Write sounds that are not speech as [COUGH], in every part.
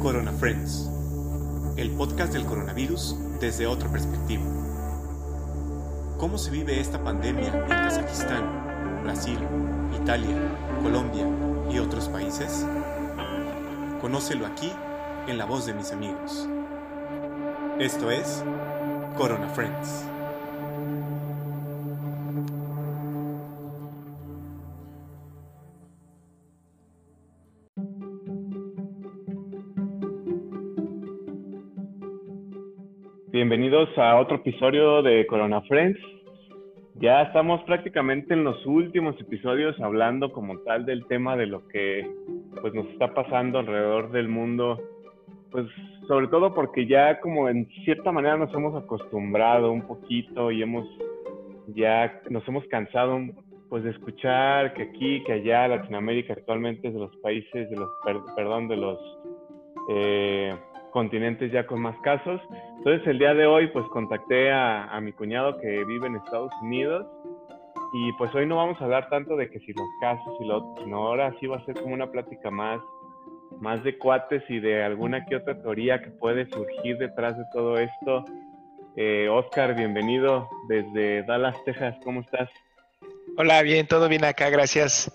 Corona Friends, el podcast del coronavirus desde otra perspectiva. ¿Cómo se vive esta pandemia en Kazajistán, Brasil, Italia, Colombia y otros países? Conócelo aquí en la voz de mis amigos. Esto es Corona Friends. Bienvenidos a otro episodio de Corona Friends. Ya estamos prácticamente en los últimos episodios hablando como tal del tema de lo que pues nos está pasando alrededor del mundo, pues sobre todo porque ya como en cierta manera nos hemos acostumbrado un poquito y hemos ya nos hemos cansado pues de escuchar que aquí, que allá, Latinoamérica actualmente es de los países, de los, perdón, de los eh, continentes ya con más casos. Entonces el día de hoy pues contacté a, mi cuñado que vive en Estados Unidos y pues hoy no vamos a hablar tanto de que si los casos y lo otro, sino ahora sí va a ser como una plática más, más de cuates y de alguna que otra teoría que puede surgir detrás de todo esto. Eh, Oscar, bienvenido desde Dallas, Texas, ¿cómo estás? Hola, bien, todo bien acá, gracias.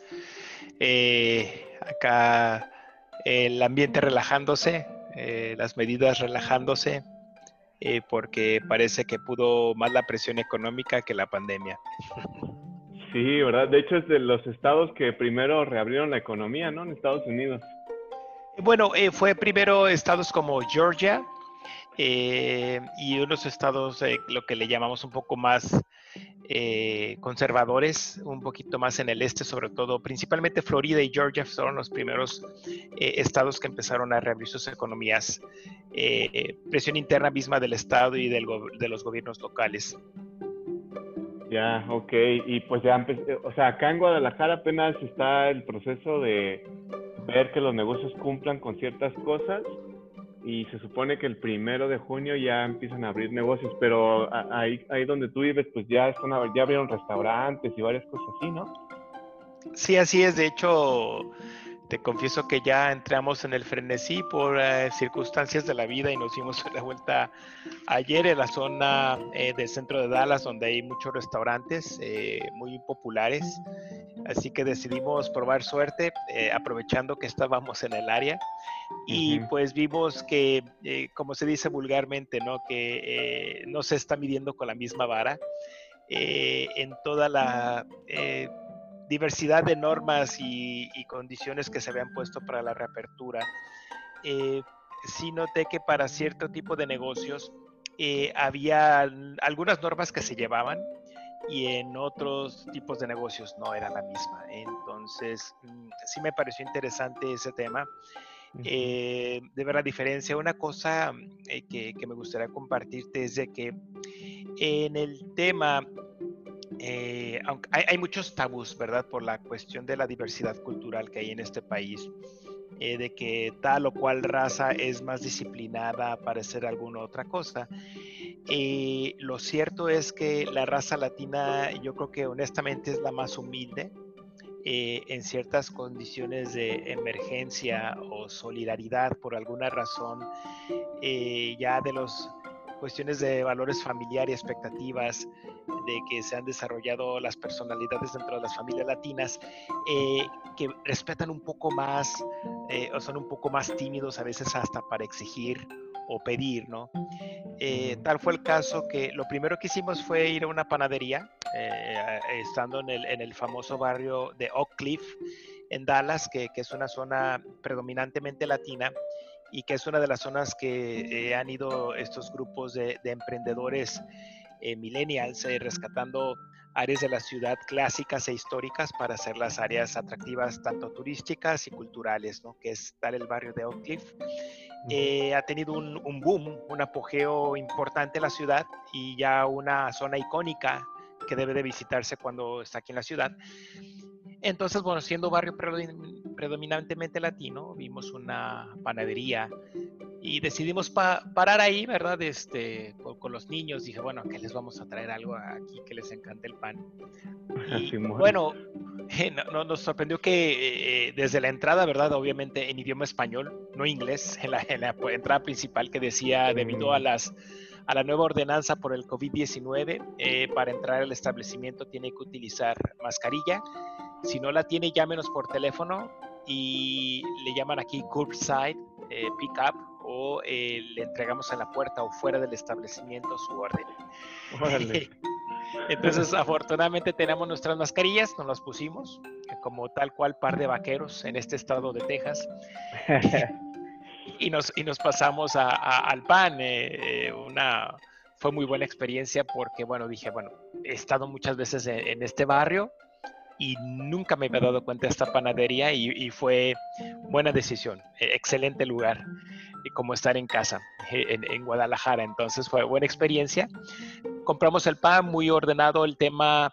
Eh, acá el ambiente relajándose, eh, las medidas relajándose, eh, porque parece que pudo más la presión económica que la pandemia. Sí, ¿verdad? De hecho es de los estados que primero reabrieron la economía, ¿no? En Estados Unidos. Bueno, eh, fue primero estados como Georgia, y unos estados, lo que le llamamos un poco más eh, conservadores, un poquito más en el este, sobre todo, principalmente Florida y Georgia fueron los primeros eh, estados que empezaron a reabrir sus economías. Eh, presión interna misma del estado y del de los gobiernos locales. Ya, ok. Y pues ya o sea, acá en Guadalajara apenas está el proceso de ver que los negocios cumplan con ciertas cosas y se supone que el primero de junio ya empiezan a abrir negocios, pero ahí, ahí donde tú vives, pues ya, están, ya abrieron restaurantes y varias cosas así, ¿no? Sí, así es. De hecho, te confieso que ya entramos en el frenesí por eh, circunstancias de la vida y nos dimos la vuelta ayer en la zona eh, del centro de Dallas, donde hay muchos restaurantes eh, muy populares. Así que decidimos probar suerte, aprovechando que estábamos en el área y pues vimos que, eh, como se dice vulgarmente, ¿no? que eh, no se está midiendo con la misma vara eh, en toda la diversidad de normas y, condiciones que se habían puesto para la reapertura. sí noté que para cierto tipo de negocios había algunas normas que se llevaban y en otros tipos de negocios no era la misma. Entonces, mm, sí me pareció interesante ese tema. Eh, de ver la diferencia. Una cosa eh, que, me gustaría compartirte es de que en el tema, eh, hay, muchos tabús, ¿verdad? Por la cuestión de la diversidad cultural que hay en este país. de que tal o cual raza es más disciplinada para hacer alguna otra cosa. lo cierto es que la raza latina yo creo que honestamente es la más humilde, eh, en ciertas condiciones de emergencia o solidaridad por alguna razón, eh, ya de las cuestiones de valores familiares y expectativas de que se han desarrollado las personalidades dentro de las familias latinas, eh, que respetan un poco más o son un poco más tímidos a veces hasta para exigir o pedir, ¿no? tal fue el caso que lo primero que hicimos fue ir a una panadería eh, estando en el, en el, famoso barrio de Oak Cliff, en Dallas, que, que, es una zona predominantemente latina y que es una de las zonas que eh, han ido estos grupos de, de emprendedores eh, millennials rescatando áreas de la ciudad clásicas e históricas para hacer las áreas atractivas tanto turísticas y culturales, ¿no? que es tal el barrio de Oak Cliff. ha tenido un, un, boom, un apogeo importante en la ciudad y ya una zona icónica que debe de visitarse cuando está aquí en la ciudad. Entonces, bueno, siendo barrio predominantemente latino, vimos una panadería y decidimos parar ahí, ¿verdad? Este, con, los niños, dije, bueno, que les vamos a traer algo aquí que les encante el pan. [LAUGHS] Y, bueno, [LAUGHS] no, nos sorprendió que eh, desde la entrada, ¿verdad? Obviamente en idioma español, no inglés, en la, entrada principal que decía, debido a las a la nueva ordenanza por el COVID-19, eh, para entrar al establecimiento tiene que utilizar mascarilla. Si no la tiene, llámenos por teléfono y le llaman aquí curbside eh, pickup o eh, le entregamos en la puerta o fuera del establecimiento su orden. [LAUGHS] Entonces, afortunadamente tenemos nuestras mascarillas, nos las pusimos, como tal cual par de vaqueros en este estado de Texas. [LAUGHS] y, nos, y nos pasamos al pan. Eh, eh, una, fue muy buena experiencia porque, bueno, dije, bueno, he estado muchas veces en, este barrio y nunca me había dado cuenta de esta panadería y, y fue buena decisión, e, excelente lugar como estar en casa en, Guadalajara. Entonces fue buena experiencia. Compramos el pan muy ordenado, el tema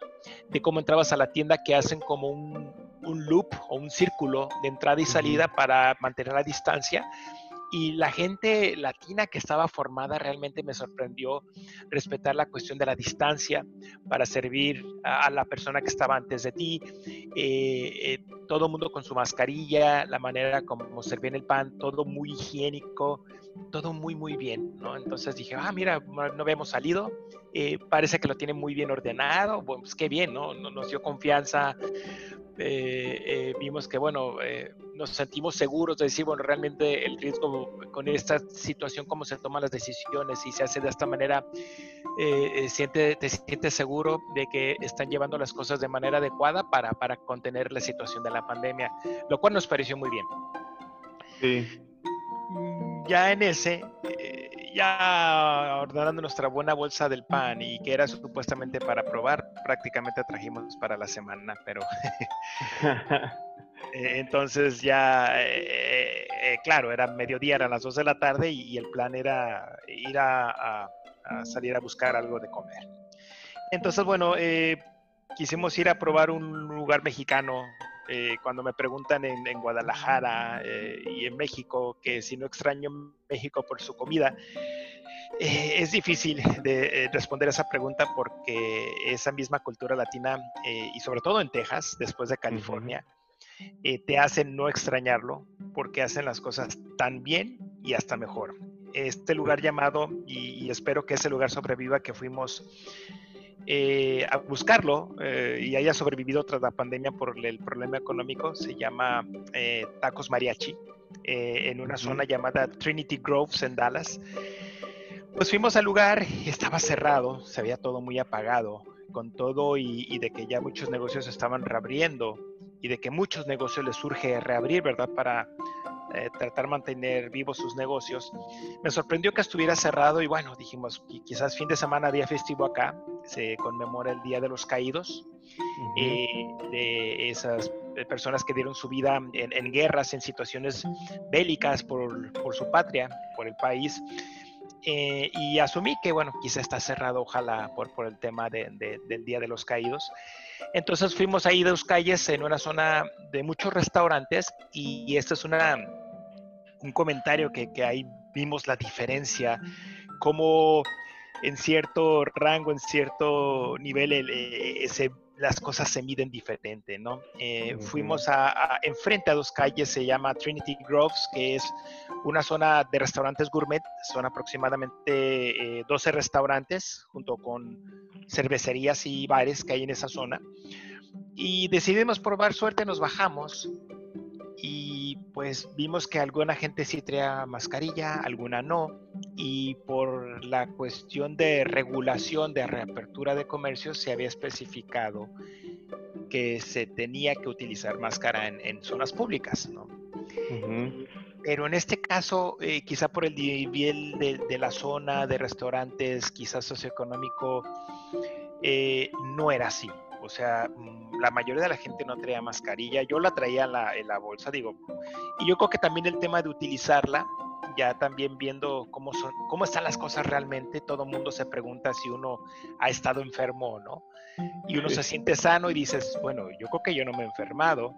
de cómo entrabas a la tienda que hacen como un, un loop o un círculo de entrada y salida para mantener la distancia y la gente latina que estaba formada realmente me sorprendió respetar la cuestión de la distancia para servir a, la persona que estaba antes de ti. Eh, eh, todo el mundo con su mascarilla, la manera como servían el pan, todo muy higiénico, todo muy, muy bien, ¿no? Entonces dije, ah, mira, no habíamos salido, eh, parece que lo tiene muy bien ordenado, pues qué bien, ¿no? Nos dio confianza, vimos que, bueno, nos sentimos seguros de decir, bueno, realmente el riesgo con esta situación, cómo se toman las decisiones y se hace de esta manera, eh, eh, siente, te sientes seguro de que están llevando las cosas de manera adecuada para, para contener la situación de la pandemia, lo cual nos pareció muy bien. Sí. Mm, ya en ese, eh, ya ordenando nuestra buena bolsa del pan y que era supuestamente para probar, prácticamente trajimos para la semana, pero [LAUGHS] [LAUGHS] entonces ya, eh, eh, claro, era mediodía, eran las 2 de la tarde y, el plan era ir a, salir a buscar algo de comer. Entonces, bueno, quisimos ir a probar un lugar mexicano. cuando me preguntan en, en Guadalajara y en México que si no extraño México por su comida, es difícil de responder esa pregunta porque esa misma cultura latina y sobre todo en Texas, después de California, eh, te hacen no extrañarlo porque hacen las cosas tan bien y hasta mejor. Este lugar llamado, y, espero que ese lugar sobreviva, que fuimos eh, a buscarlo eh, y haya sobrevivido tras la pandemia por el problema económico, se llama Tacos Mariachi, en una zona llamada Trinity Groves en Dallas. Pues fuimos al lugar, estaba cerrado, se veía todo muy apagado, con todo y, y de que ya muchos negocios estaban reabriendo y de que muchos negocios les surge reabrir, ¿verdad? Para eh, tratar de mantener vivos sus negocios. Me sorprendió que estuviera cerrado y bueno, dijimos, quizás fin de semana, día festivo acá, se conmemora el Día de los Caídos, eh, de esas personas que dieron su vida en, guerras, en situaciones bélicas por, por, su patria, por el país. Eh, y asumí que, bueno, quizá está cerrado, ojalá, por, por el tema de, del Día de los Caídos. Entonces fuimos ahí dos calles en una zona de muchos restaurantes y, este es una, un comentario que, que ahí vimos la diferencia, como en cierto rango, en cierto nivel, el, eh, ese las cosas se miden diferente, ¿no? Eh, fuimos a, enfrente a dos calles, se llama Trinity Groves, que es una zona de restaurantes gourmet, son aproximadamente 12 eh, restaurantes, junto con cervecerías y bares que hay en esa zona. Y decidimos probar suerte, nos bajamos y pues vimos que alguna gente sí traía mascarilla, alguna no, y por la cuestión de regulación de reapertura de comercio se había especificado que se tenía que utilizar máscara en, zonas públicas, ¿no? Pero en este caso, eh, quizá por el nivel de, la zona de restaurantes, quizás socioeconómico, eh, no era así. O sea, la mayoría de la gente no traía mascarilla. Yo la traía en la, en la bolsa, digo. Y yo creo que también el tema de utilizarla, ya también viendo cómo, son, cómo están las cosas realmente, todo el mundo se pregunta si uno ha estado enfermo o no. Y uno se siente sano y dices, bueno, yo creo que yo no me he enfermado.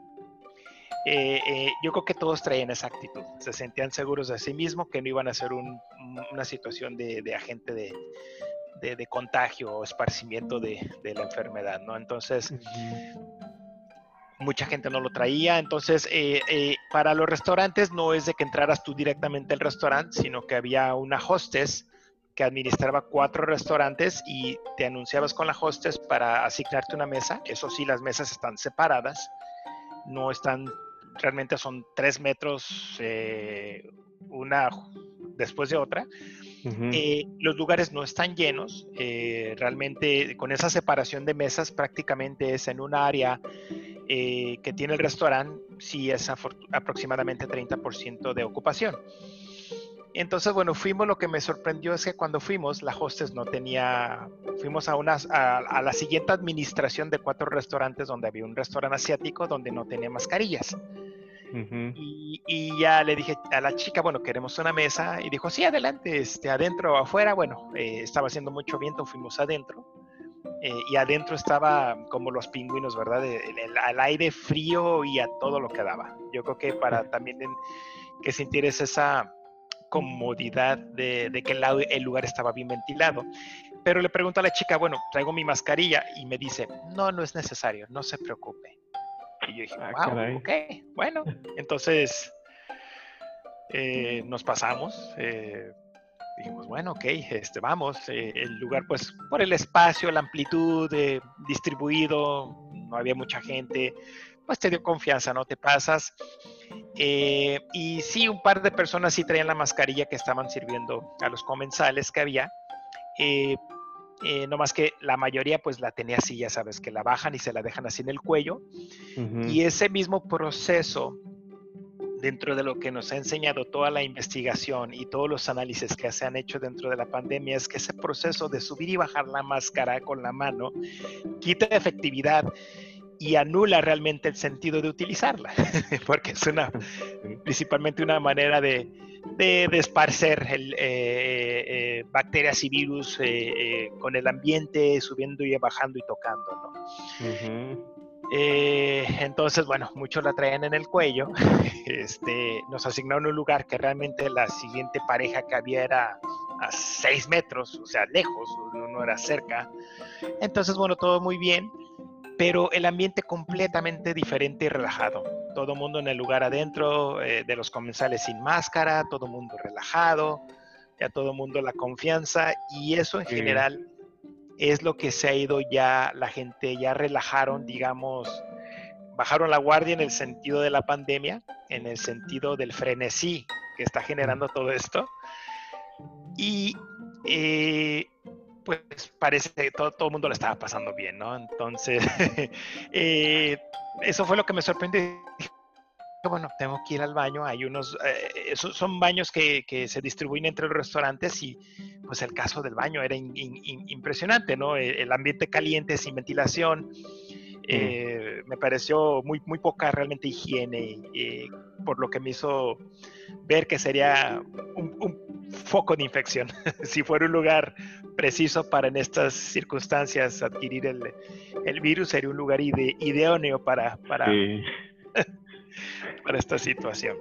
eh, eh, yo creo que todos traían esa actitud, se sentían seguros de sí mismos que no iban a ser una situación de, agente de, de, contagio o esparcimiento de, la enfermedad, ¿no? Entonces, mucha gente no lo traía, entonces eh, para los restaurantes no es de que entraras tú directamente al restaurante, sino que había una hostess que administraba cuatro restaurantes y te anunciabas con la hostess para asignarte una mesa, eso sí, las mesas están separadas, no están realmente son tres metros eh, una después de otra. Eh, los lugares no están llenos, eh, realmente con esa separación de mesas prácticamente es en un área que tiene el restaurante, sí es aproximadamente 30% de ocupación. Entonces, bueno, fuimos, lo que me sorprendió es que cuando fuimos, la hostess no tenía, fuimos a, una, a, la siguiente administración de cuatro restaurantes donde había un restaurante asiático donde no tenía mascarillas. Y, ya le dije a la chica, bueno, queremos una mesa, y dijo, sí, adelante, este, adentro o afuera, bueno, eh, estaba haciendo mucho viento, fuimos adentro, eh, y adentro estaba como los pingüinos, ¿verdad? El, al aire frío y a todo lo que daba. Yo creo que para también que sintieras esa comodidad de, que el, lugar estaba bien ventilado. Pero le pregunto a la chica, bueno, traigo mi mascarilla y me dice, no, no es necesario, no se preocupe. Y yo dije, wow, ah, ok, bueno. [LAUGHS] Entonces eh, nos pasamos. Eh, dijimos, bueno, ok, este, vamos. Eh, el lugar, pues, por el espacio, la amplitud, distribuido, no había mucha gente, pues te dio confianza, ¿no? Te pasas. Y sí, un par de personas sí traían la mascarilla que estaban sirviendo a los comensales que había. Eh, no más que la mayoría pues la tenía así, ya sabes, que la bajan y se la dejan así en el cuello. Y ese mismo proceso, dentro de lo que nos ha enseñado toda la investigación y todos los análisis que se han hecho dentro de la pandemia, es que ese proceso de subir y bajar la máscara con la mano quita efectividad y anula realmente el sentido de utilizarla, [LAUGHS] porque es una, principalmente una manera de, de, esparcer el, eh, eh, bacterias y virus eh, con el ambiente, subiendo y bajando y tocando. entonces, bueno, muchos la traían en el cuello. [LAUGHS] Este, nos asignaron un lugar que realmente la siguiente pareja que había era a seis metros, o sea, lejos, no era cerca. Entonces, bueno, todo muy bien pero el ambiente completamente diferente y relajado. Todo mundo en el lugar adentro eh, de los comensales sin máscara, todo mundo relajado, ya todo mundo la confianza y eso en general es lo que se ha ido ya, la gente ya relajaron, digamos, bajaron la guardia en el sentido de la pandemia, en el sentido del frenesí que está generando todo esto. Y eh, pues parece que todo, todo el mundo lo estaba pasando bien, ¿no? Entonces, [LAUGHS] eh, eso fue lo que me sorprendió. Bueno, tengo que ir al baño. Hay unos, eh, son baños que, que, se distribuyen entre los restaurantes y pues el caso del baño era impresionante, ¿no? El, ambiente caliente, sin ventilación. Eh, me pareció muy, muy poca realmente higiene, por lo que me hizo ver que sería un, un foco de infección [LAUGHS] si fuera un lugar preciso para en estas circunstancias adquirir el, virus, sería un lugar idóneo para, para, [LAUGHS] para esta situación.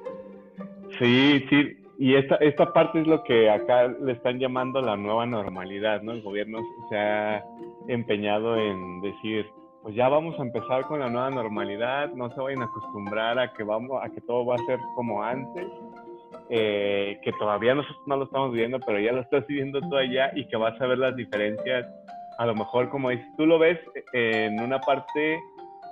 Sí, sí, y esta, esta parte es lo que acá le están llamando la nueva normalidad, ¿no? El gobierno se ha empeñado en decir, pues ya vamos a empezar con la nueva normalidad, no se vayan a acostumbrar a que vamos, a que todo va a ser como antes eh, que todavía nosotros no lo estamos viendo, pero ya lo estás viendo tú allá y que vas a ver las diferencias. A lo mejor, como dices, tú lo ves en una parte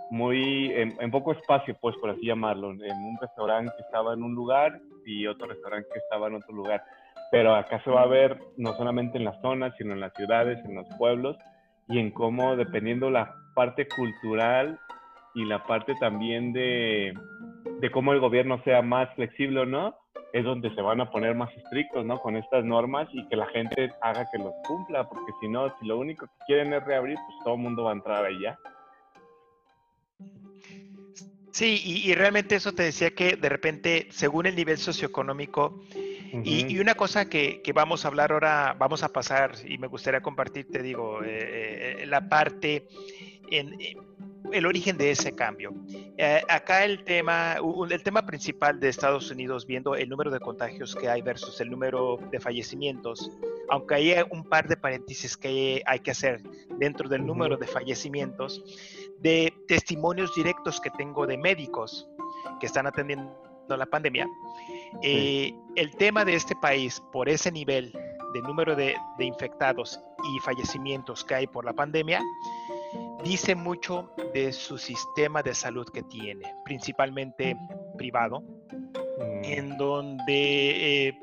muy, en, poco espacio, pues por así llamarlo, en un restaurante que estaba en un lugar y otro restaurante que estaba en otro lugar. Pero acá se va a ver no solamente en las zonas, sino en las ciudades, en los pueblos y en cómo, dependiendo la parte cultural y la parte también de, de cómo el gobierno sea más flexible o no, es donde se van a poner más estrictos, ¿no? Con estas normas y que la gente haga que los cumpla, porque si no, si lo único que quieren es reabrir, pues todo el mundo va a entrar ahí ya. Sí, y, realmente eso te decía que de repente, según el nivel socioeconómico, y, una cosa que, vamos a hablar ahora, vamos a pasar, y me gustaría compartir, te digo, eh, eh, la parte en, el origen de ese cambio. Eh, acá el tema, el tema principal de Estados Unidos, viendo el número de contagios que hay versus el número de fallecimientos, aunque hay un par de paréntesis que hay que hacer dentro del número de fallecimientos, de testimonios directos que tengo de médicos que están atendiendo la pandemia, eh, el tema de este país, por ese nivel de número de, de infectados y fallecimientos que hay por la pandemia, dice mucho de su sistema de salud que tiene, principalmente privado, mm. en donde eh,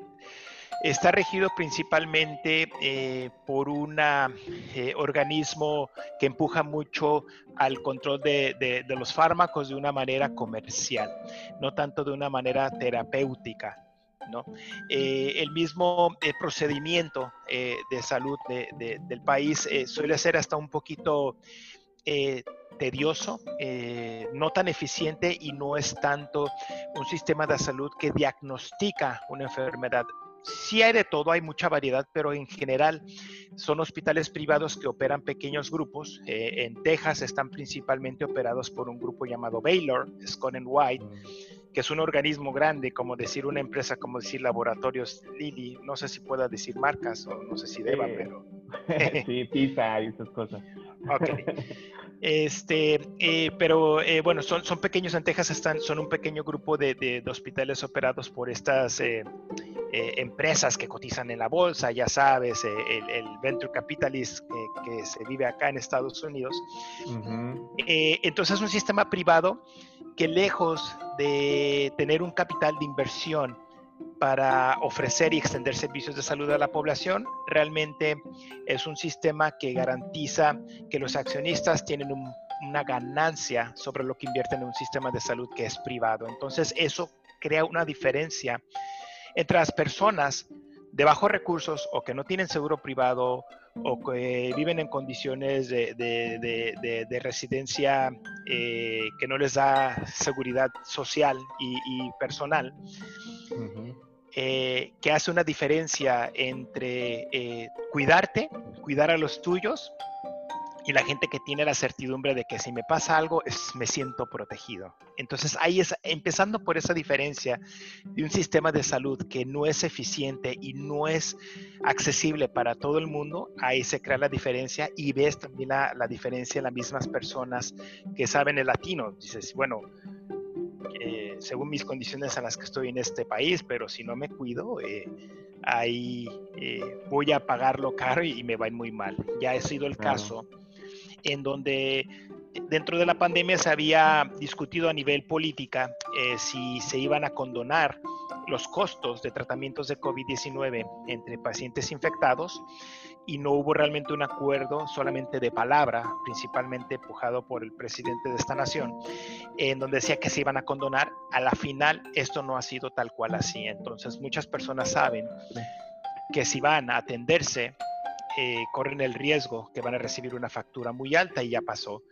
está regido principalmente eh, por un eh, organismo que empuja mucho al control de, los fármacos de una manera comercial, no tanto de una manera terapéutica. ¿No? el mismo procedimiento de salud del país suele ser hasta un poquito eh, tedioso, eh, no tan eficiente y no es tanto un sistema de salud que diagnostica una enfermedad. Sí hay de todo, hay mucha variedad, pero en general son hospitales privados que operan pequeños grupos. Eh, en Texas están principalmente operados por un grupo llamado Baylor, Scott White, mm. Que es un organismo grande, como decir una empresa, como decir laboratorios Lilly. No sé si pueda decir marcas o no sé si deba, pero... [LAUGHS] sí, pizza y esas cosas. Ok. Este, eh, pero eh, bueno, son, son pequeños en Texas, están, son un pequeño grupo de, de, hospitales operados por estas eh, empresas que cotizan en la bolsa, ya sabes, el, el, venture capitalist que, se vive acá en Estados Unidos. entonces es un sistema privado que lejos de tener un capital de inversión para ofrecer y extender servicios de salud a la población. Realmente es un sistema que garantiza que los accionistas tienen una ganancia sobre lo que invierten en un sistema de salud que es privado. Entonces eso crea una diferencia entre las personas de bajos recursos o que no tienen seguro privado o que viven en condiciones de, residencia eh, que no les da seguridad social y, personal, eh, que hace una diferencia entre eh, cuidarte, cuidar a los tuyos y la gente que tiene la certidumbre de que si me pasa algo, me siento protegido. Entonces, ahí es, empezando por esa diferencia de un sistema de salud que no es eficiente y no es accesible para todo el mundo, ahí se crea la diferencia y ves también la, la diferencia en las mismas personas que saben el latino. Dices, bueno, eh, según mis condiciones en las que estoy en este país, pero si no me cuido, eh, ahí eh, voy a pagarlo caro y, y, me va a ir muy mal. Ya ha sido el caso en donde dentro de la pandemia se había discutido a nivel política eh, si se iban a condonar los costos de tratamientos de COVID-19 entre pacientes infectados y no hubo realmente un acuerdo solamente de palabra, principalmente empujado por el presidente de esta nación, en donde decía que se iban a condonar. A la final esto no ha sido tal cual así. Entonces muchas personas saben que si van a atenderse eh, corren el riesgo que van a recibir una factura muy alta y ya pasó.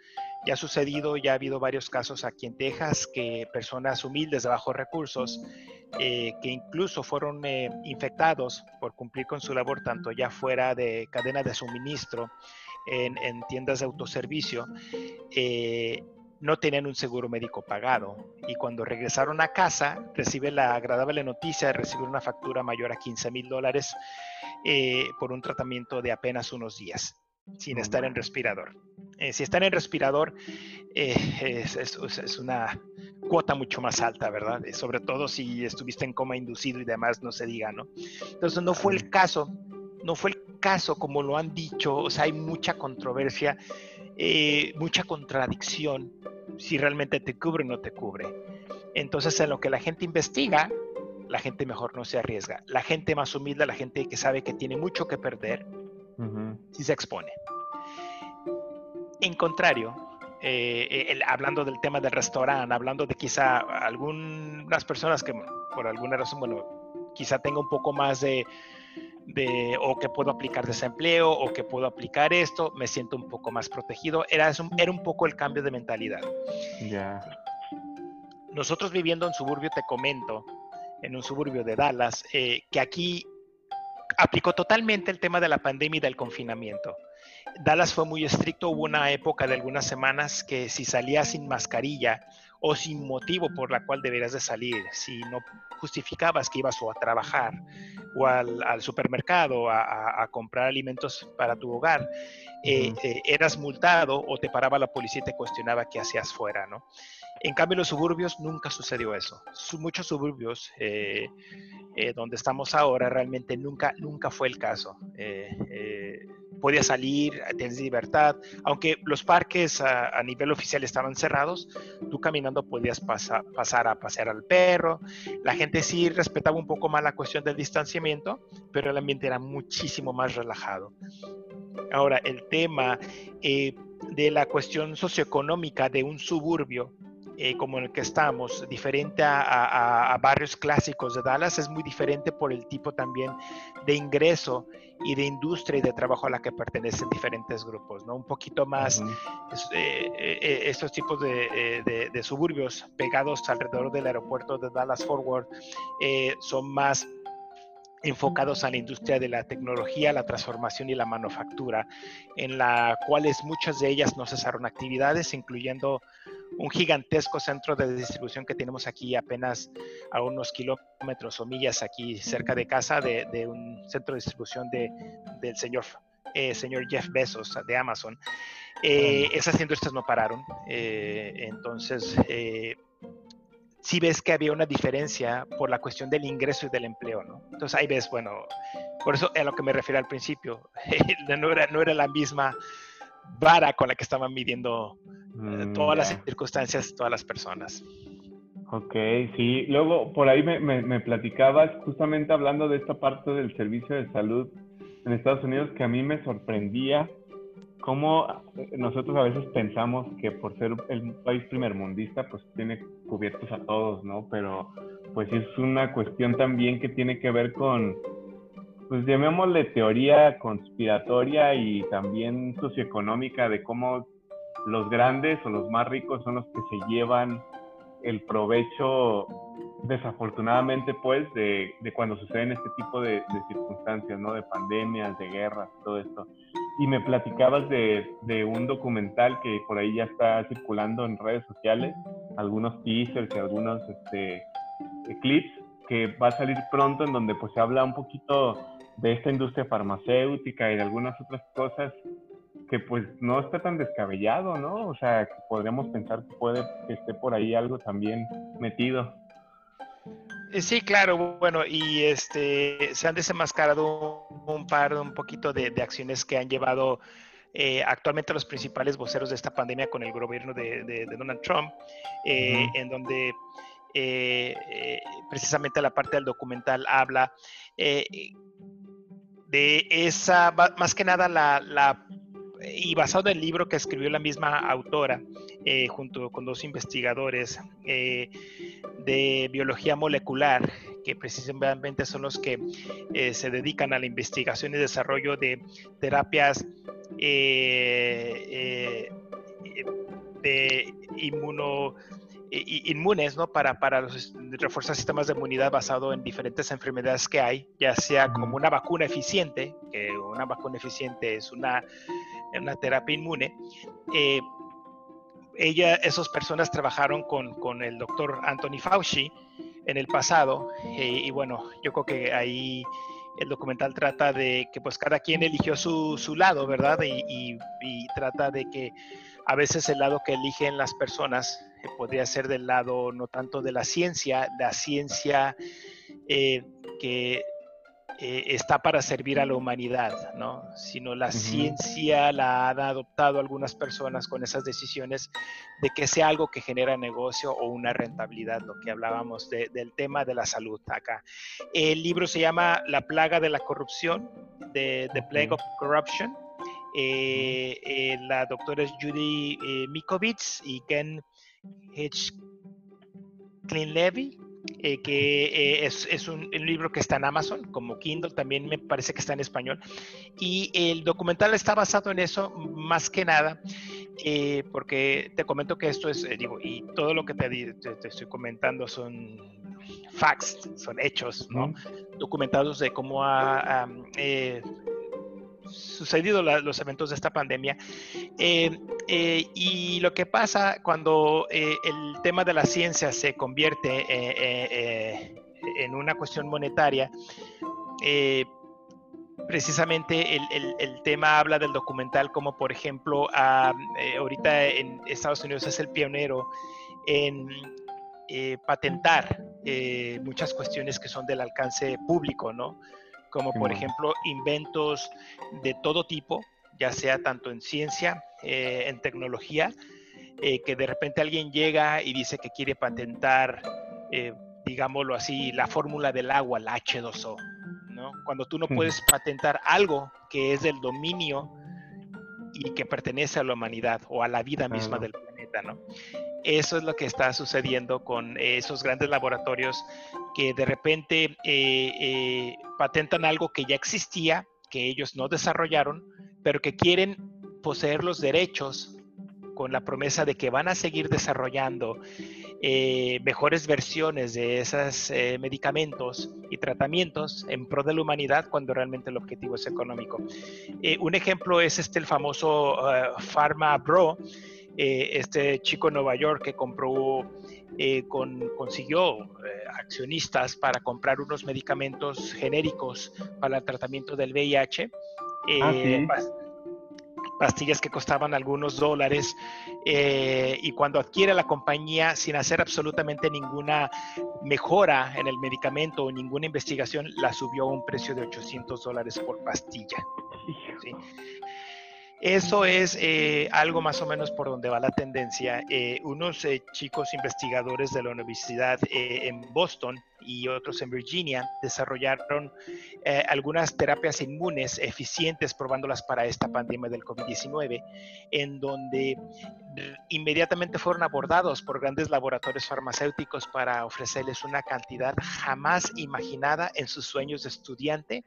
Ya ha sucedido, ya ha habido varios casos aquí en Texas que personas humildes de bajos recursos eh, que incluso fueron eh, infectados por cumplir con su labor tanto ya fuera de cadena de suministro en, tiendas de autoservicio, no tenían un seguro médico pagado y cuando regresaron a casa recibe la agradable noticia de recibir una factura mayor a 15 mil dólares eh, por un tratamiento de apenas unos días sin estar en respirador. Eh, si están en respirador, eh, es, una cuota mucho más alta, ¿verdad? sobre todo si estuviste en coma inducido y demás, no se diga, ¿no? Entonces no fue el caso, no fue el caso como lo han dicho, o sea, hay mucha controversia, mucha contradicción si realmente te cubre o no te cubre. Entonces, en lo que la gente investiga, la gente mejor no se arriesga. La gente más humilde, la gente que sabe que tiene mucho que perder, sí se expone. En contrario, eh, hablando del tema del restaurante, hablando de quizá algunas personas que por alguna razón, bueno, quizá tenga un poco más de, de, o que puedo aplicar desempleo o que puedo aplicar esto, me siento un poco más protegido. Era, era un poco el cambio de mentalidad. Nosotros viviendo en suburbio, te comento, en un suburbio de Dallas, eh, que aquí aplicó totalmente el tema de la pandemia y del confinamiento. Dallas fue muy estricto, hubo una época de algunas semanas que si salías sin mascarilla o sin motivo por la cual deberías de salir, si no justificabas que ibas o a trabajar o al, supermercado a, comprar alimentos para tu hogar, eh, eh, eras multado o te paraba la policía y te cuestionaba qué hacías fuera, ¿no? En cambio, en los suburbios nunca sucedió eso. Muchos suburbios eh, donde estamos ahora realmente nunca, nunca fue el caso podías salir, tienes libertad, aunque los parques a, nivel oficial estaban cerrados, tú caminando podías pasar a pasear al perro, la gente sí respetaba un poco más la cuestión del distanciamiento, pero el ambiente era muchísimo más relajado. Ahora, el tema eh, de la cuestión socioeconómica de un suburbio eh, como en el que estamos, diferente a, barrios clásicos de Dallas, es muy diferente por el tipo también de ingreso y de industria y de trabajo a la que pertenecen diferentes grupos, ¿no? Un poquito más, eh, eh, estos tipos de, de, suburbios pegados alrededor del aeropuerto de Dallas Forward son más enfocados a la industria de la tecnología, la transformación y la manufactura, en la cuales muchas de ellas no cesaron actividades, incluyendo un gigantesco centro de distribución que tenemos aquí apenas a unos kilómetros o millas aquí cerca de casa de, un centro de distribución de, del señor, eh, señor Jeff Bezos de Amazon. Eh, esas industrias no pararon. Eh, entonces, sí ves que había una diferencia por la cuestión del ingreso y del empleo, ¿no? Entonces ahí ves, bueno, por eso a lo que me refiero al principio, [LAUGHS] no, era, no era la misma vara con la que estaban midiendo eh, mm, todas las circunstancias, todas las personas. Ok, sí. Luego, por ahí me, me, platicabas, justamente hablando de esta parte del servicio de salud en Estados Unidos, que a mí me sorprendía cómo nosotros a veces pensamos que por ser el país primermundista, pues tiene cubiertos a todos, ¿no? Pero pues es una cuestión también que tiene que ver con, pues llamémosle teoría conspiratoria y también socioeconómica de cómo los grandes o los más ricos son los que se llevan el provecho, desafortunadamente, pues, de, de cuando suceden este tipo de, de, circunstancias, ¿no? De pandemias, de guerras, todo esto. Y me platicabas de, de, un documental que por ahí ya está circulando en redes sociales, algunos teasers y algunos este, clips, que va a salir pronto en donde pues se habla un poquito de esta industria farmacéutica y de algunas otras cosas que pues no está tan descabellado, ¿no? O sea, que podríamos pensar que puede que esté por ahí algo también metido. Eh, sí, claro, bueno, y este se han desenmascarado un par, un poquito de, acciones que han llevado eh, actualmente los principales voceros de esta pandemia con el gobierno de, Donald Trump, eh, en donde precisamente la parte del documental habla de esa, más que nada la, la y basado en el libro que escribió la misma autora, eh, junto con dos investigadores eh, de biología molecular, que precisamente son los que eh, se dedican a la investigación y desarrollo de terapias de inmuno inmunes, ¿no? Para, para reforzar sistemas de inmunidad basado en diferentes enfermedades que hay, ya sea como una vacuna eficiente, que una vacuna eficiente es una en una terapia inmune. Eh, ella, esas personas trabajaron con, con, el doctor Anthony Fauci en el pasado eh, y bueno, yo creo que ahí el documental trata de que pues cada quien eligió su, su lado, ¿verdad? Y, y, trata de que a veces el lado que eligen las personas eh, podría ser del lado no tanto de la ciencia, la ciencia que eh, está para servir a la humanidad, ¿no? Sino la ciencia la han adoptado algunas personas con esas decisiones de que sea algo que genera negocio o una rentabilidad, lo que hablábamos del tema de la salud acá. El libro se llama La plaga de la corrupción, de The Plague of Corruption. Eh, eh, la doctora Judy Mikovits y Ken H. Levy eh, que eh, es, un, libro que está en Amazon, como Kindle, también me parece que está en español. Y el documental está basado en eso, más que nada, eh, porque te comento que esto es, digo, y todo lo que te, te, estoy comentando son facts, son hechos, ¿no? Documentados de cómo ha, sucedido los eventos de esta pandemia. Eh, eh, y lo que pasa cuando el tema de la ciencia se convierte en una cuestión monetaria, precisamente el, tema habla del documental como por ejemplo ahorita en Estados Unidos es el pionero en patentar muchas cuestiones que son del alcance público, ¿no? Como por ejemplo inventos de todo tipo, ya sea tanto en ciencia, eh, en tecnología, eh, que de repente alguien llega y dice que quiere patentar, eh, digámoslo así, la fórmula del agua, la H2O, ¿no? Cuando tú no puedes patentar algo que es del dominio y que pertenece a la humanidad o a la vida misma del planeta, ¿no? Eso es lo que está sucediendo con esos grandes laboratorios que de repente eh, eh, patentan algo que ya existía, que ellos no desarrollaron, pero que quieren poseer los derechos con la promesa de que van a seguir desarrollando eh, mejores versiones de esos medicamentos y tratamientos en pro de la humanidad cuando realmente el objetivo es económico. un ejemplo es este el famoso Pharma Bro, eh, este chico en Nueva York que compró, eh, consiguió eh, accionistas para comprar unos medicamentos genéricos para el tratamiento del VIH. Ah, pastillas que costaban algunos dólares y cuando adquiere la compañía sin hacer absolutamente ninguna mejora en el medicamento o ninguna investigación, la subió a un precio de 800 dólares por pastilla. ¿sí? Eso es eh, algo más o menos por donde va la tendencia. Eh, unos eh, chicos investigadores de la Universidad en Boston y otros en Virginia desarrollaron algunas terapias inmunes eficientes probándolas para esta pandemia del COVID-19, en donde inmediatamente fueron abordados por grandes laboratorios farmacéuticos para ofrecerles una cantidad jamás imaginada en sus sueños de estudiante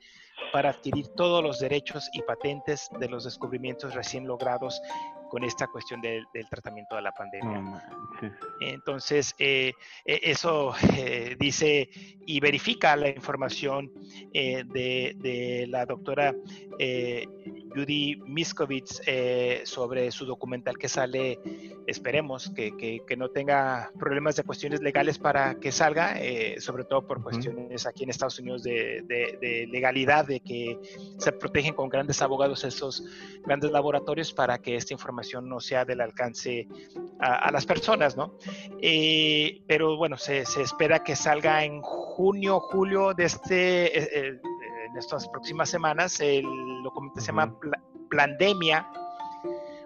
para adquirir todos los derechos y patentes de los descubrimientos recién logrados con esta cuestión del tratamiento de la pandemia. Entonces, eh, e, eso [LAUGHS] eh, dice y verifica la información eh, de, la doctora Judy Miskovitz sobre su documental que sale, esperemos que, no tenga problemas de cuestiones legales para que salga, sobre todo por cuestiones aquí en Estados Unidos de, de legalidad, de que se protegen con grandes abogados esos grandes laboratorios para que esta información no sea del alcance a, las personas, ¿no? Eh, pero bueno, se, espera que salga en junio, julio de este, eh, eh, en estas próximas semanas. El documento se llama Plandemia,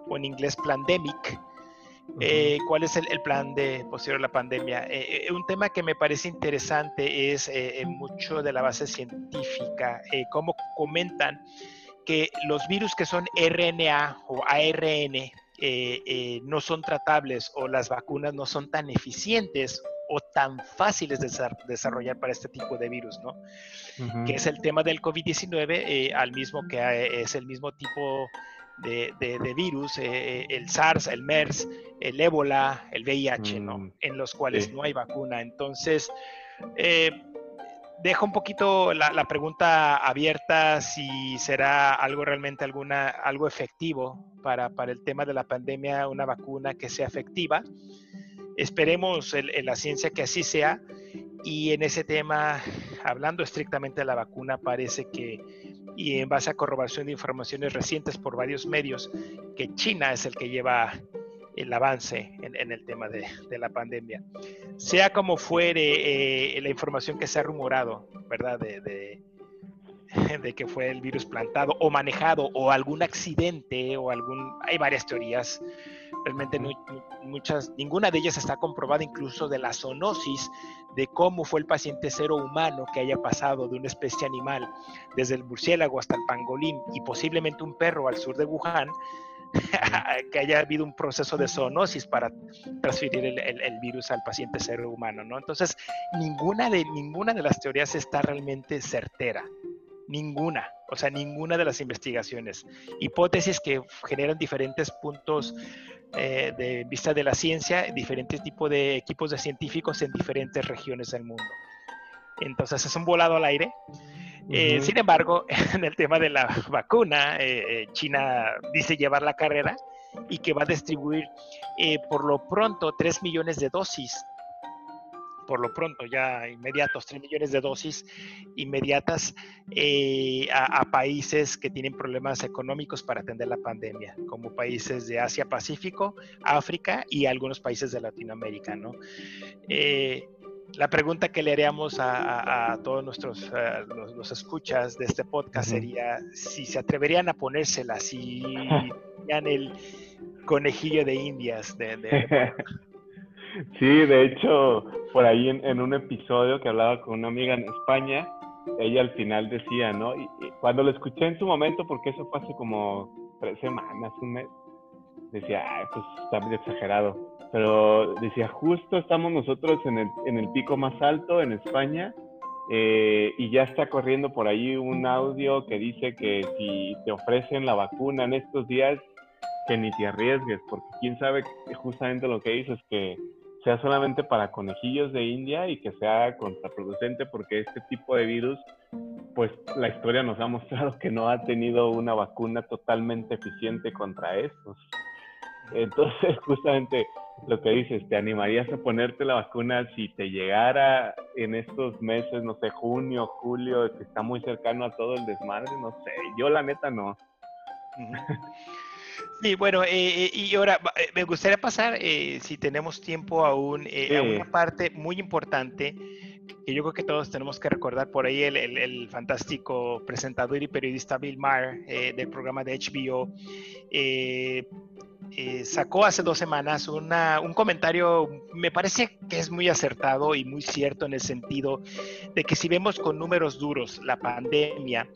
o en inglés Plandemic. ¿Cuál es el, plan de posterior a la pandemia? un tema que me parece interesante es mucho de la base científica, cómo comentan que los virus que son RNA o ARN eh, eh, no son tratables o las vacunas no son tan eficientes o tan fáciles de desarrollar para este tipo de virus, ¿no? Que es el tema del COVID-19, eh, al mismo que es el mismo tipo de, virus, el SARS, el MERS, el ébola, el VIH, ¿no? Mm, en los cuales no hay vacuna. Entonces, dejo un poquito la, pregunta abierta si será algo realmente alguna, algo efectivo para, el tema de la pandemia, una vacuna que sea efectiva. Esperemos en, la ciencia que así sea. Y en ese tema, hablando estrictamente de la vacuna, parece que, y en base a corroboración de informaciones recientes por varios medios, que China es el que lleva el avance en, el tema de, la pandemia. Sea como fuere eh, la información que se ha rumorado, ¿verdad? De, [LAUGHS] de, que fue el virus plantado o manejado o algún accidente o algún... Hay varias teorías. Realmente muchas, ninguna de ellas está comprobada, incluso de la zoonosis, de cómo fue el paciente cero humano que haya pasado de una especie animal, desde el murciélago hasta el pangolín y posiblemente un perro al sur de Wuhan, [LAUGHS] que haya habido un proceso de zoonosis para transferir el, virus al paciente ser humano, ¿no? Entonces, ninguna de, ninguna de las teorías está realmente certera. Ninguna, o sea, ninguna de las investigaciones. Hipótesis que generan diferentes puntos eh, de vista de la ciencia, diferentes tipos de equipos de científicos en diferentes regiones del mundo. Entonces, es un volado al aire Eh, sin embargo, [LAUGHS] en el tema de la vacuna, eh, China dice llevar la carrera y que va a distribuir por lo pronto 3 millones de dosis por lo pronto, ya inmediatos, 3 millones de dosis inmediatas eh, a, países que tienen problemas económicos para atender la pandemia, como países de Asia-Pacífico, África y algunos países de Latinoamérica. ¿no? La pregunta que le haríamos a, todos nuestros eh, los, escuchas de este podcast sería si se atreverían a ponérsela, si tenían el conejillo de indias de [LAUGHS] Sí, de hecho, por ahí en, un episodio que hablaba con una amiga en España, ella al final decía, ¿no? Y, cuando lo escuché en su momento, porque eso fue hace como tres semanas, un mes, decía, ay, pues está muy exagerado. Pero decía, justo estamos nosotros en el, en el pico más alto en España eh, y ya está corriendo por ahí un audio que dice que si te ofrecen la vacuna en estos días, que ni te arriesgues, porque quién sabe justamente lo que dices, que sea solamente para conejillos de India y que sea contraproducente porque este tipo de virus, pues la historia nos ha mostrado que no ha tenido una vacuna totalmente eficiente contra estos. Entonces, [LAUGHS] justamente lo que dices, ¿te animarías a ponerte la vacuna si te llegara en estos meses, no sé, junio, julio, que está muy cercano a todo el desmadre? No sé, yo la neta no. Sí, bueno, eh, eh, y ahora eh, me gustaría pasar, si tenemos tiempo aún, a una parte muy importante que yo creo que todos tenemos que recordar por ahí el, fantástico presentador y periodista Bill Maher del programa de HBO. Sacó hace dos semanas un comentario, me parece que es muy acertado y muy cierto en el sentido de que si vemos con números duros la pandemia,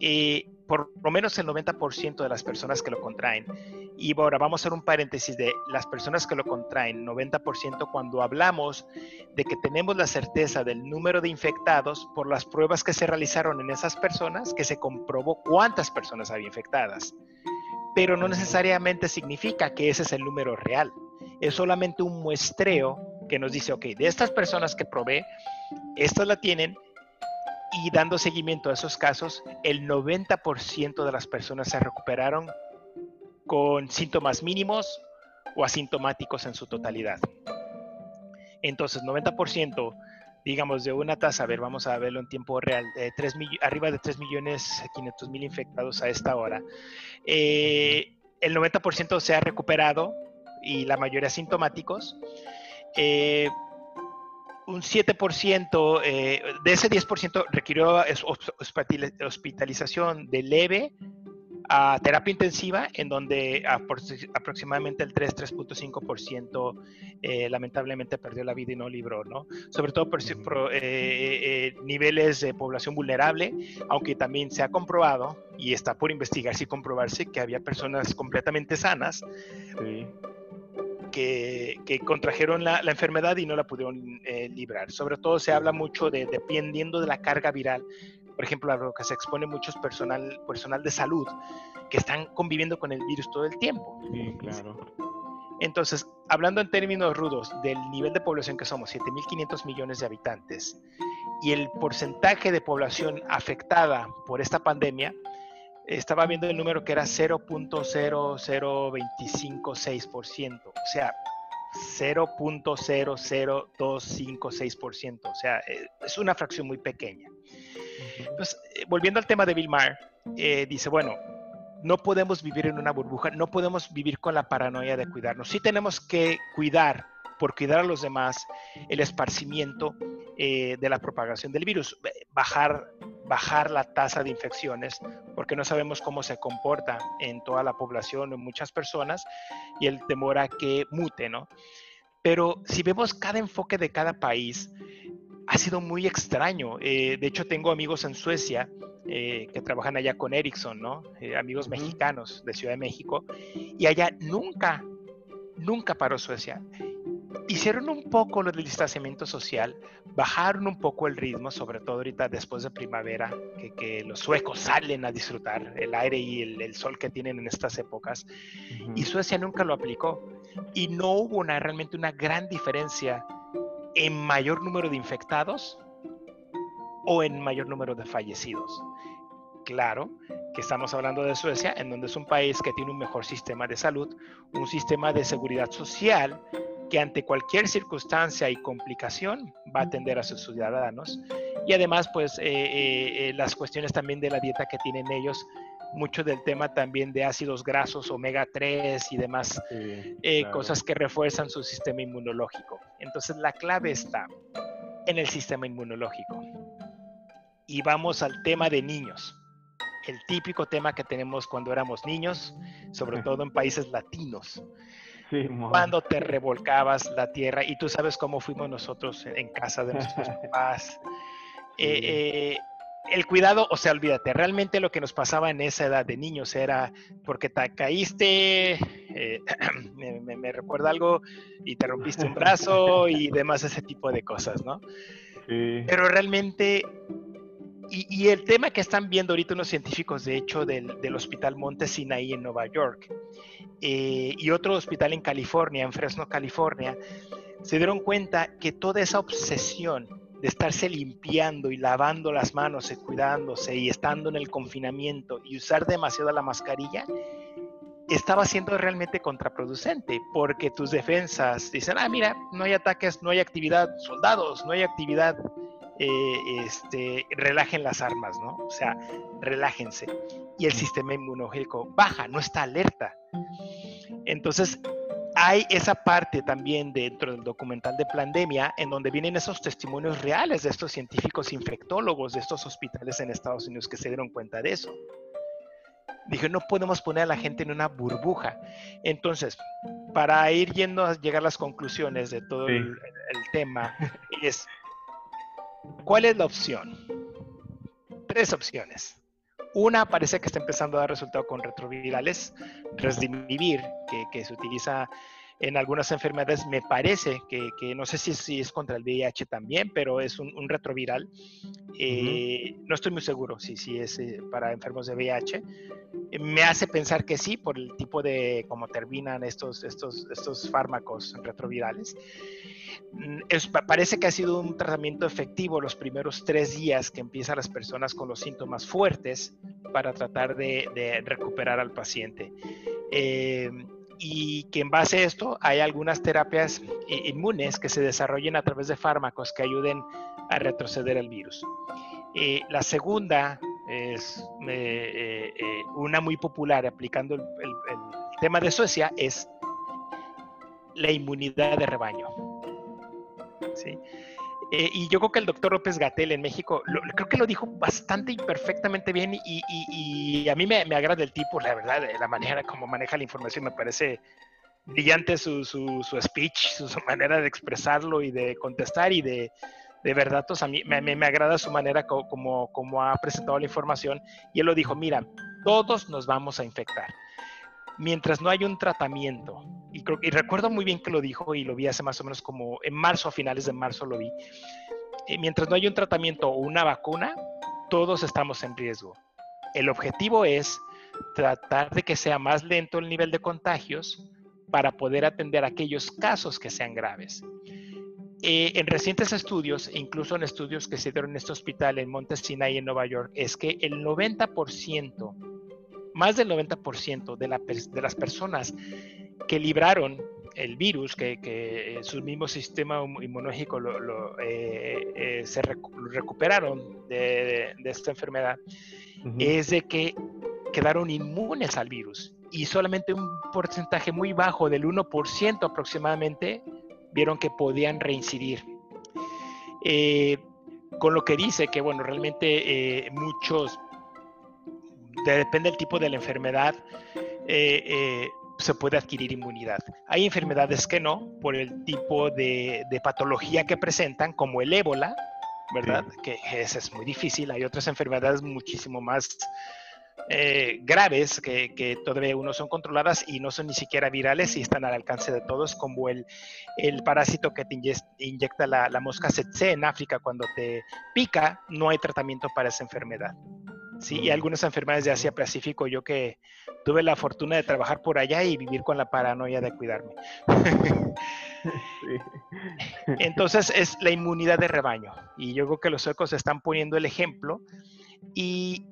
eh, por lo menos el 90% de las personas que lo contraen. Y ahora vamos a hacer un paréntesis de las personas que lo contraen, 90% cuando hablamos de que tenemos la certeza del número de infectados por las pruebas que se realizaron en esas personas, que se comprobó cuántas personas había infectadas. Pero no necesariamente significa que ese es el número real. Es solamente un muestreo que nos dice, ok, de estas personas que probé, estas la tienen, y dando seguimiento a esos casos, el 90% de las personas se recuperaron con síntomas mínimos o asintomáticos en su totalidad. Entonces, 90%, digamos, de una tasa, a ver, vamos a verlo en tiempo real, 3 arriba de 3 millones 500 mil infectados a esta hora. Eh, el 90% se ha recuperado y la mayoría asintomáticos. Eh, un 7%, eh, de ese 10% requirió hospitalización de leve a terapia intensiva, en donde aproximadamente el 3-3.5% eh, lamentablemente perdió la vida y no libró, ¿no? Sobre todo por, eh, niveles de población vulnerable, aunque también se ha comprobado, y está por investigarse y comprobarse, que había personas completamente sanas. Sí que, contrajeron la, enfermedad y no la pudieron eh, librar. Sobre todo se habla mucho de dependiendo de la carga viral. Por ejemplo, a lo que se expone muchos personal, personal de salud que están conviviendo con el virus todo el tiempo. Sí, claro. Entonces, hablando en términos rudos del nivel de población que somos, 7.500 millones de habitantes, y el porcentaje de población afectada por esta pandemia, estaba viendo el número que era 0.00256%, o sea, 0.00256%, o sea, eh, es una fracción muy pequeña. Entonces, eh, volviendo al tema de Bill Maher, eh, dice, bueno, no podemos vivir en una burbuja, no podemos vivir con la paranoia de cuidarnos, sí tenemos que cuidar, por cuidar a los demás, el esparcimiento de la propagación del virus, bajar bajar la tasa de infecciones, porque no sabemos cómo se comporta en toda la población, en muchas personas, y el temor a que mute, ¿no? Pero si vemos cada enfoque de cada país, ha sido muy extraño. Eh, de hecho, tengo amigos en Suecia eh, que trabajan allá con Ericsson, ¿no? Eh, amigos mexicanos de Ciudad de México, y allá nunca, nunca paró Suecia hicieron un poco lo del distanciamiento social, bajaron un poco el ritmo, sobre todo ahorita después de primavera, que, los suecos salen a disfrutar el aire y el, sol que tienen en estas épocas, y Suecia nunca lo aplicó. Y no hubo una, realmente una gran diferencia en mayor número de infectados o en mayor número de fallecidos. Claro que estamos hablando de Suecia, en donde es un país que tiene un mejor sistema de salud, un sistema de seguridad social que ante cualquier circunstancia y complicación va a atender a sus ciudadanos. Y además, pues, eh, eh, eh, las cuestiones también de la dieta que tienen ellos, mucho del tema también de ácidos grasos, omega 3 y demás cosas que refuerzan su sistema inmunológico. Entonces, la clave está en el sistema inmunológico. Y vamos al tema de niños el típico tema que tenemos cuando éramos niños, sobre todo en países latinos. cuando te revolcabas la tierra y tú sabes cómo fuimos nosotros en casa de nuestros [LAUGHS] papás. Eh, eh, el cuidado, o sea, olvídate, realmente lo que nos pasaba en esa edad de niños era porque te caíste, eh, [CLEARS THROAT] me, recuerda algo, y te rompiste un brazo y demás, ese tipo de cosas, ¿no? Pero realmente y, el tema que están viendo ahorita unos científicos, de hecho, del, Hospital Monte Sinai en Nueva York eh, y otro hospital en California, en Fresno, California, se dieron cuenta que toda esa obsesión de estarse limpiando y lavando las manos y cuidándose y estando en el confinamiento y usar demasiado la mascarilla, estaba siendo realmente contraproducente, porque tus defensas dicen, ah, mira, no hay ataques, no hay actividad, soldados, no hay actividad, eh, este, relajen las armas, ¿no? O sea, relájense. Y el sistema inmunológico baja, no está alerta. Entonces, hay esa parte también dentro del documental de pandemia en donde vienen esos testimonios reales de estos científicos infectólogos de estos hospitales en Estados Unidos que se dieron cuenta de eso. Dije, no podemos poner a la gente en una burbuja. Entonces, para ir yendo a llegar a las conclusiones de todo el, tema, es ¿Cuál es la opción? Tres opciones. Una parece que está empezando a dar resultado con retrovirales, Resdimivir, que, que se utiliza en algunas enfermedades, me parece que, no sé si, es contra el VIH también, pero es un, retroviral. Eh, no estoy muy seguro si, si es eh, para enfermos de VIH. me hace pensar que sí, por el tipo de cómo terminan estos, estos, estos fármacos retrovirales. Mm, parece que ha sido un tratamiento efectivo los primeros tres días que empiezan las personas con los síntomas fuertes para tratar de, recuperar al paciente. Eh, y que en base a esto hay algunas terapias inmunes que se desarrollen a través de fármacos que ayuden a retroceder el virus. Eh, la segunda es eh, eh, una muy popular aplicando el, tema de Suecia es la inmunidad de rebaño. ¿sí? Eh, y yo creo que el doctor López Gatel en México, creo que lo dijo bastante y perfectamente bien y, a mí me, agrada el tipo, la verdad, la manera como maneja la información me parece brillante su, su, speech, su, manera de expresarlo y de contestar y de, de verdad, a mí me, me, agrada su manera como, como ha presentado la información y él lo dijo, mira, todos nos vamos a infectar mientras no hay un tratamiento, y, recuerdo muy bien que lo dijo y lo vi hace más o menos como en marzo, a finales de marzo lo vi, eh, mientras no hay un tratamiento o una vacuna, todos estamos en riesgo. El objetivo es tratar de que sea más lento el nivel de contagios para poder atender aquellos casos que sean graves. Eh, en recientes estudios, incluso en estudios que se dieron en este hospital en Monte Sinai, en Nueva York, es que el 90% más del 90% de, de, las personas que libraron el virus, que, su mismo sistema inmunológico lo, eh, eh, se recuperaron de, esta enfermedad, es de que quedaron inmunes al virus y solamente un porcentaje muy bajo del 1% aproximadamente vieron que podían reincidir. Eh, con lo que dice que, bueno, realmente muchos depende del tipo de la enfermedad, eh, eh, se puede adquirir inmunidad. Hay enfermedades que no, por el tipo de, patología que presentan, como el ébola, ¿verdad? Que es muy difícil. Hay otras enfermedades muchísimo más eh, graves que, todavía no son controladas y no son ni siquiera virales y están al alcance de todos, como el, el parásito que te inyecta la, la mosca tsetse en África cuando te pica, no hay tratamiento para esa enfermedad. Sí, y algunas enfermedades de Asia Pacífico, yo que tuve la fortuna de trabajar por allá y vivir con la paranoia de cuidarme. [LAUGHS] Entonces es la inmunidad de rebaño. Y yo creo que los suecos están poniendo el ejemplo. Y,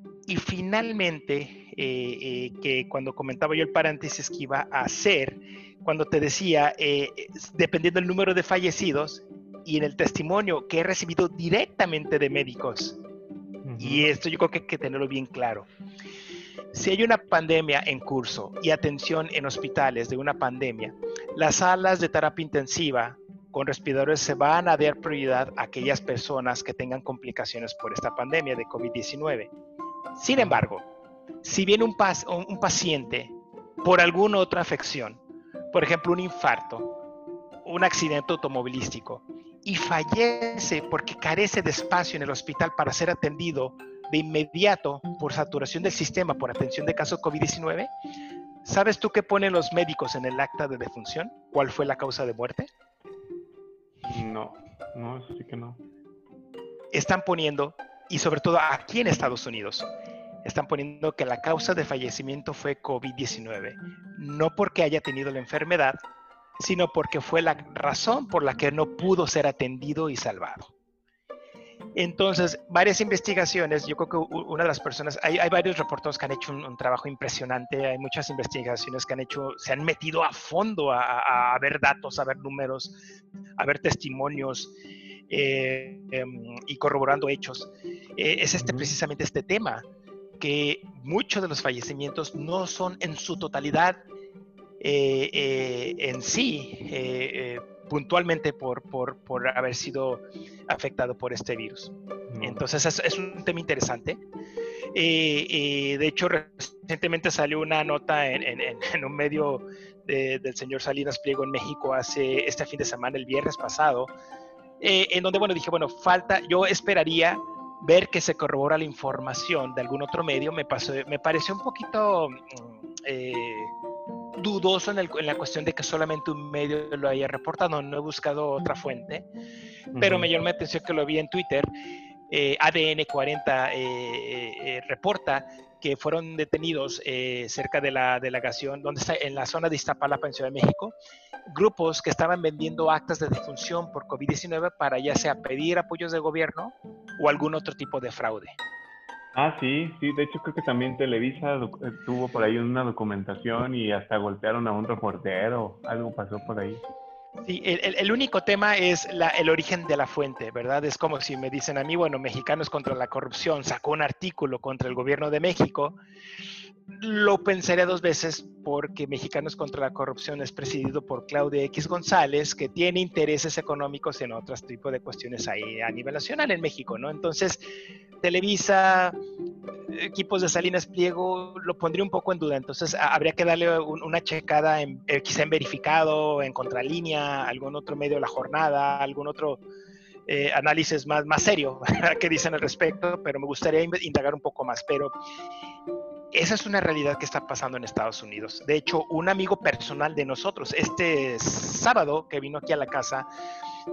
finalmente, eh, eh, que cuando comentaba yo el paréntesis que iba a hacer, cuando te decía, eh, dependiendo del número de fallecidos y en el testimonio que he recibido directamente de médicos, y esto yo creo que hay que tenerlo bien claro. Si hay una pandemia en curso y atención en hospitales de una pandemia, las salas de terapia intensiva con respiradores se van a dar prioridad a aquellas personas que tengan complicaciones por esta pandemia de COVID-19. Sin embargo, si viene un, un paciente por alguna otra afección, por ejemplo un infarto, un accidente automovilístico, y fallece porque carece de espacio en el hospital para ser atendido de inmediato por saturación del sistema por atención de casos COVID-19, ¿sabes tú qué ponen los médicos en el acta de defunción? ¿Cuál fue la causa de muerte? No, no, eso sí que no. Están poniendo, y sobre todo aquí en Estados Unidos, están poniendo que la causa de fallecimiento fue COVID-19, no porque haya tenido la enfermedad, sino porque fue la razón por la que no pudo ser atendido y salvado. Entonces, varias investigaciones, yo creo que una de las personas, hay, varios reporteros que han hecho un, trabajo impresionante, hay muchas investigaciones que han hecho, se han metido a fondo a, ver datos, a ver números, a ver testimonios eh, em, y corroborando hechos. Eh, es este precisamente este tema, que muchos de los fallecimientos no son en su totalidad en sí eh, puntualmente por, por, por, haber sido afectado por este virus. Entonces es, un tema interesante. de hecho, recientemente salió una nota en, en, un medio del señor Salinas Pliego en México hace este fin de semana, el viernes pasado, en donde, bueno, dije, bueno, falta, yo esperaría ver que se corrobora la información de algún otro medio, me, pasó, me pareció un poquito... Dudoso en, la cuestión de que solamente un medio lo haya reportado, no he buscado otra fuente, pero me llamó la atención que lo vi en Twitter. Eh, ADN 40 eh, eh, reporta que fueron detenidos cerca de la delegación, donde está en la zona de Iztapalapa, en Ciudad de México, grupos que estaban vendiendo actas de defunción por COVID-19 para ya sea pedir apoyos de gobierno o algún otro tipo de fraude. Ah, sí, sí, de hecho creo que también Televisa eh, tuvo por ahí una documentación y hasta golpearon a un reportero, algo pasó por ahí. Sí, el, único tema es el origen de la fuente, ¿verdad? Es como si me dicen a mí, bueno, Mexicanos contra la Corrupción sacó un artículo contra el gobierno de México lo pensaría dos veces porque Mexicanos contra la Corrupción es presidido por Claudia X González, que tiene intereses económicos en otros tipos de cuestiones ahí a nivel nacional en México, ¿no? Entonces, Televisa, equipos de Salinas Pliego, lo pondría un poco en duda. Entonces, habría que darle una checada, en, eh, quizá en verificado, en contralínea, algún otro medio de la jornada, algún otro eh, análisis más, más serio [LAUGHS] que dicen al respecto, pero me gustaría indagar un poco más. Pero esa es una realidad que está pasando en Estados Unidos. De hecho, un amigo personal de nosotros, este sábado que vino aquí a la casa,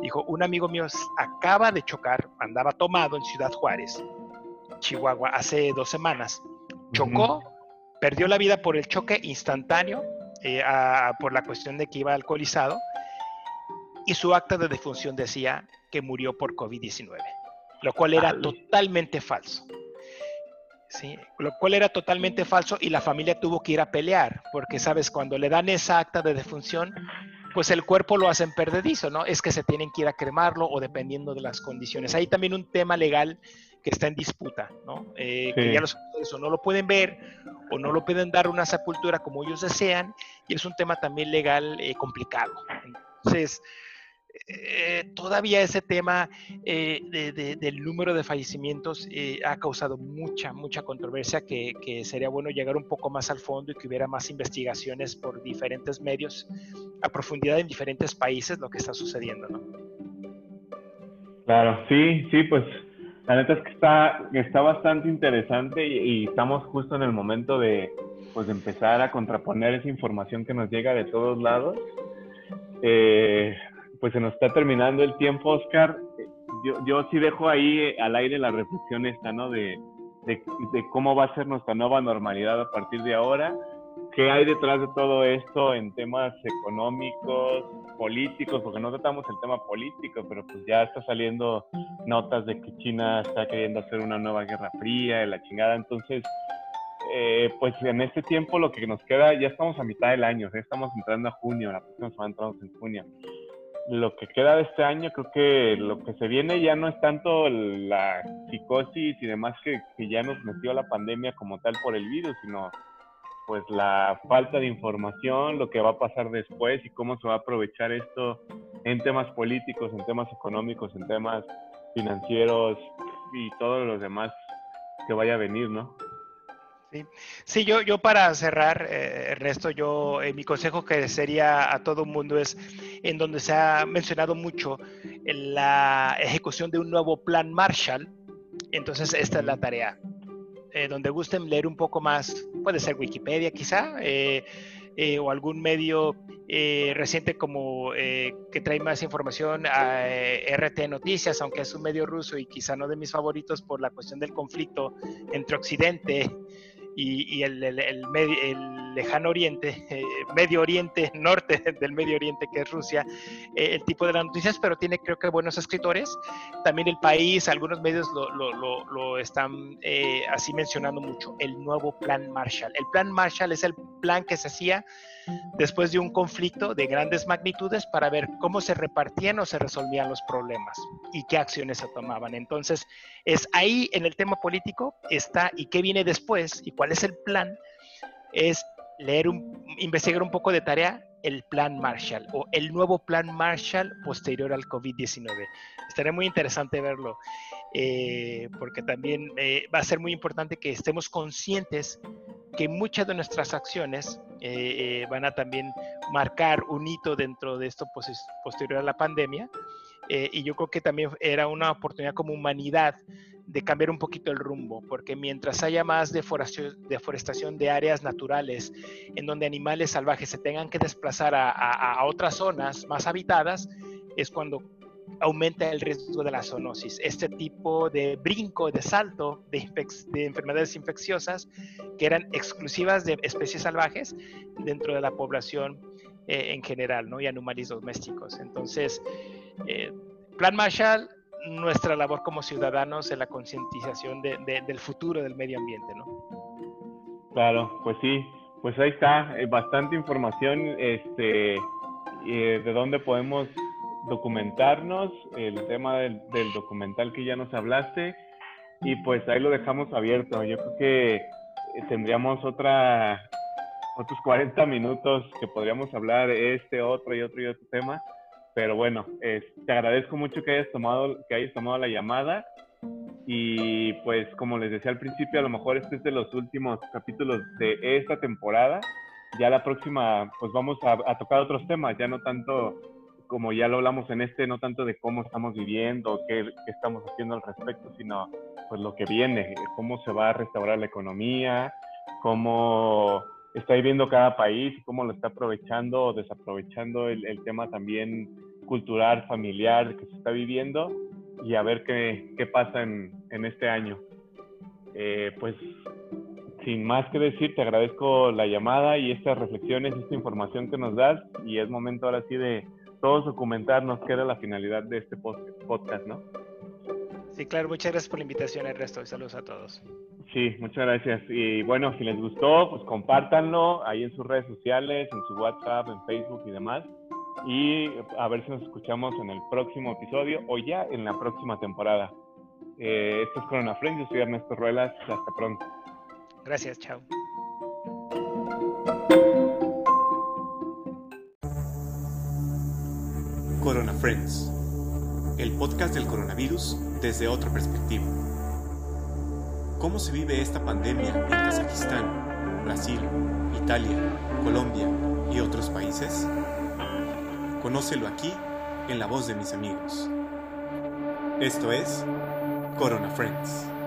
dijo, un amigo mío acaba de chocar, andaba tomado en Ciudad Juárez, Chihuahua, hace dos semanas. Chocó, perdió la vida por el choque instantáneo, eh, por la cuestión de que iba alcoholizado, y su acta de defunción decía que murió por COVID-19, lo cual era totalmente falso. ¿Sí? Lo cual era totalmente falso y la familia tuvo que ir a pelear, porque sabes, cuando le dan esa acta de defunción, pues el cuerpo lo hacen perdedizo, ¿no? Es que se tienen que ir a cremarlo o dependiendo de las condiciones. Hay también un tema legal que está en disputa, ¿no? Eh, que ya los o no lo pueden ver o no lo pueden dar una sepultura como ellos desean y es un tema también legal eh, complicado. Entonces, eh, todavía ese tema eh, del número de fallecimientos eh, ha causado mucha, mucha controversia que, sería bueno llegar un poco más al fondo y que hubiera más investigaciones por diferentes medios a profundidad en diferentes países lo que está sucediendo, ¿no? Claro, sí, sí, pues la neta es que está, está bastante interesante y, estamos justo en el momento de pues, empezar a contraponer esa información que nos llega de todos lados. Eh, pues se nos está terminando el tiempo, Oscar. Yo, yo sí dejo ahí eh, al aire la reflexión esta, ¿no? De, de, cómo va a ser nuestra nueva normalidad a partir de ahora. qué hay detrás de todo esto en temas económicos, políticos, porque no tratamos el tema político, pero pues ya está saliendo notas de que China está queriendo hacer una nueva guerra fría, de la chingada, entonces, eh, pues en este tiempo lo que nos queda, ya estamos a mitad del año, ya estamos entrando a junio, la próxima semana entramos en junio. Lo que queda de este año, creo que lo que se viene ya no es tanto la psicosis y demás que, que ya nos metió la pandemia como tal por el virus, sino pues la falta de información, lo que va a pasar después y cómo se va a aprovechar esto en temas políticos, en temas económicos, en temas financieros y todos los demás que vaya a venir, ¿no? Sí, sí yo, yo para cerrar, eh, Ernesto, yo eh, mi consejo que sería a todo el mundo es en donde se ha mencionado mucho la ejecución de un nuevo plan Marshall, entonces esta es la tarea. Eh, donde gusten leer un poco más, puede ser Wikipedia quizá, eh, eh, o algún medio reciente como que trae más información a RT Noticias, aunque es un medio ruso y quizá no de mis favoritos por la cuestión del conflicto entre Occidente y, el, lejano oriente, [LAUGHS] eh, Medio Oriente, norte [LAUGHS] del Medio Oriente, que es Rusia, eh, el tipo de las noticias, pero tiene creo que buenos escritores. También el país, algunos medios lo, están eh, así mencionando mucho, el nuevo plan Marshall. El plan Marshall es el plan que se hacía después de un conflicto de grandes magnitudes para ver cómo se repartían o se resolvían los problemas y qué acciones se tomaban. Entonces, es ahí en el tema político está y qué viene después y cuál es el plan, es leer, investigar un poco de tarea el plan Marshall o el nuevo plan Marshall posterior al COVID-19. Estaría muy interesante verlo, eh, porque también eh, va a ser muy importante que estemos conscientes que muchas de nuestras acciones eh, van a también marcar un hito dentro de esto posterior a la pandemia. y yo creo que también era una oportunidad como humanidad de cambiar un poquito el rumbo, porque mientras haya más deforestación de áreas naturales, en donde animales salvajes se tengan que desplazar a, otras zonas más habitadas, es cuando aumenta el riesgo de la zoonosis. Este tipo de brinco, de salto de, de, enfermedades infecciosas que eran exclusivas de especies salvajes dentro de la población eh, en general, ¿no? Y animales domésticos. Entonces, eh, Plan Marshall nuestra labor como ciudadanos en la concientización del futuro del medio ambiente, ¿no? Claro, pues sí, pues ahí está, eh, bastante información, este, eh, de dónde podemos documentarnos, el tema del, documental que ya nos hablaste, y pues ahí lo dejamos abierto. Yo creo que eh, tendríamos otra, otros 40 minutos que podríamos hablar este, otro y otro y otro tema pero bueno, te agradezco mucho que hayas tomado, que hayas tomado la llamada. Y pues como les decía al principio, a lo mejor este es de los últimos capítulos de esta temporada. Ya la próxima, pues vamos a, tocar otros temas, ya no tanto como ya lo hablamos en este, no tanto de cómo estamos viviendo, qué, qué, estamos haciendo al respecto, sino pues lo que viene, cómo se va a restaurar la economía, cómo está viviendo cada país, cómo lo está aprovechando o desaprovechando el, tema también cultural, familiar que se está viviendo y a ver qué, qué pasa en, en, este año. Eh, pues sin más que decir, te agradezco la llamada y estas reflexiones, esta información que nos das y es momento ahora sí de todos documentarnos qué era la finalidad de este podcast, ¿no? Sí, claro, muchas gracias por la invitación, Ernesto, y saludos a todos. Sí, muchas gracias. Y bueno, si les gustó, pues compártanlo ahí en sus redes sociales, en su WhatsApp, en Facebook y demás y a ver si nos escuchamos en el próximo episodio o ya en la próxima temporada. Eh, esto es Corona Friends, yo soy Ernesto Ruelas, hasta pronto. Gracias, chao. Corona Friends, el podcast del coronavirus desde otra perspectiva. ¿Cómo se vive esta pandemia en Kazajistán, Brasil, Italia, Colombia y otros países? Conócelo aquí en la voz de mis amigos. Esto es Corona Friends.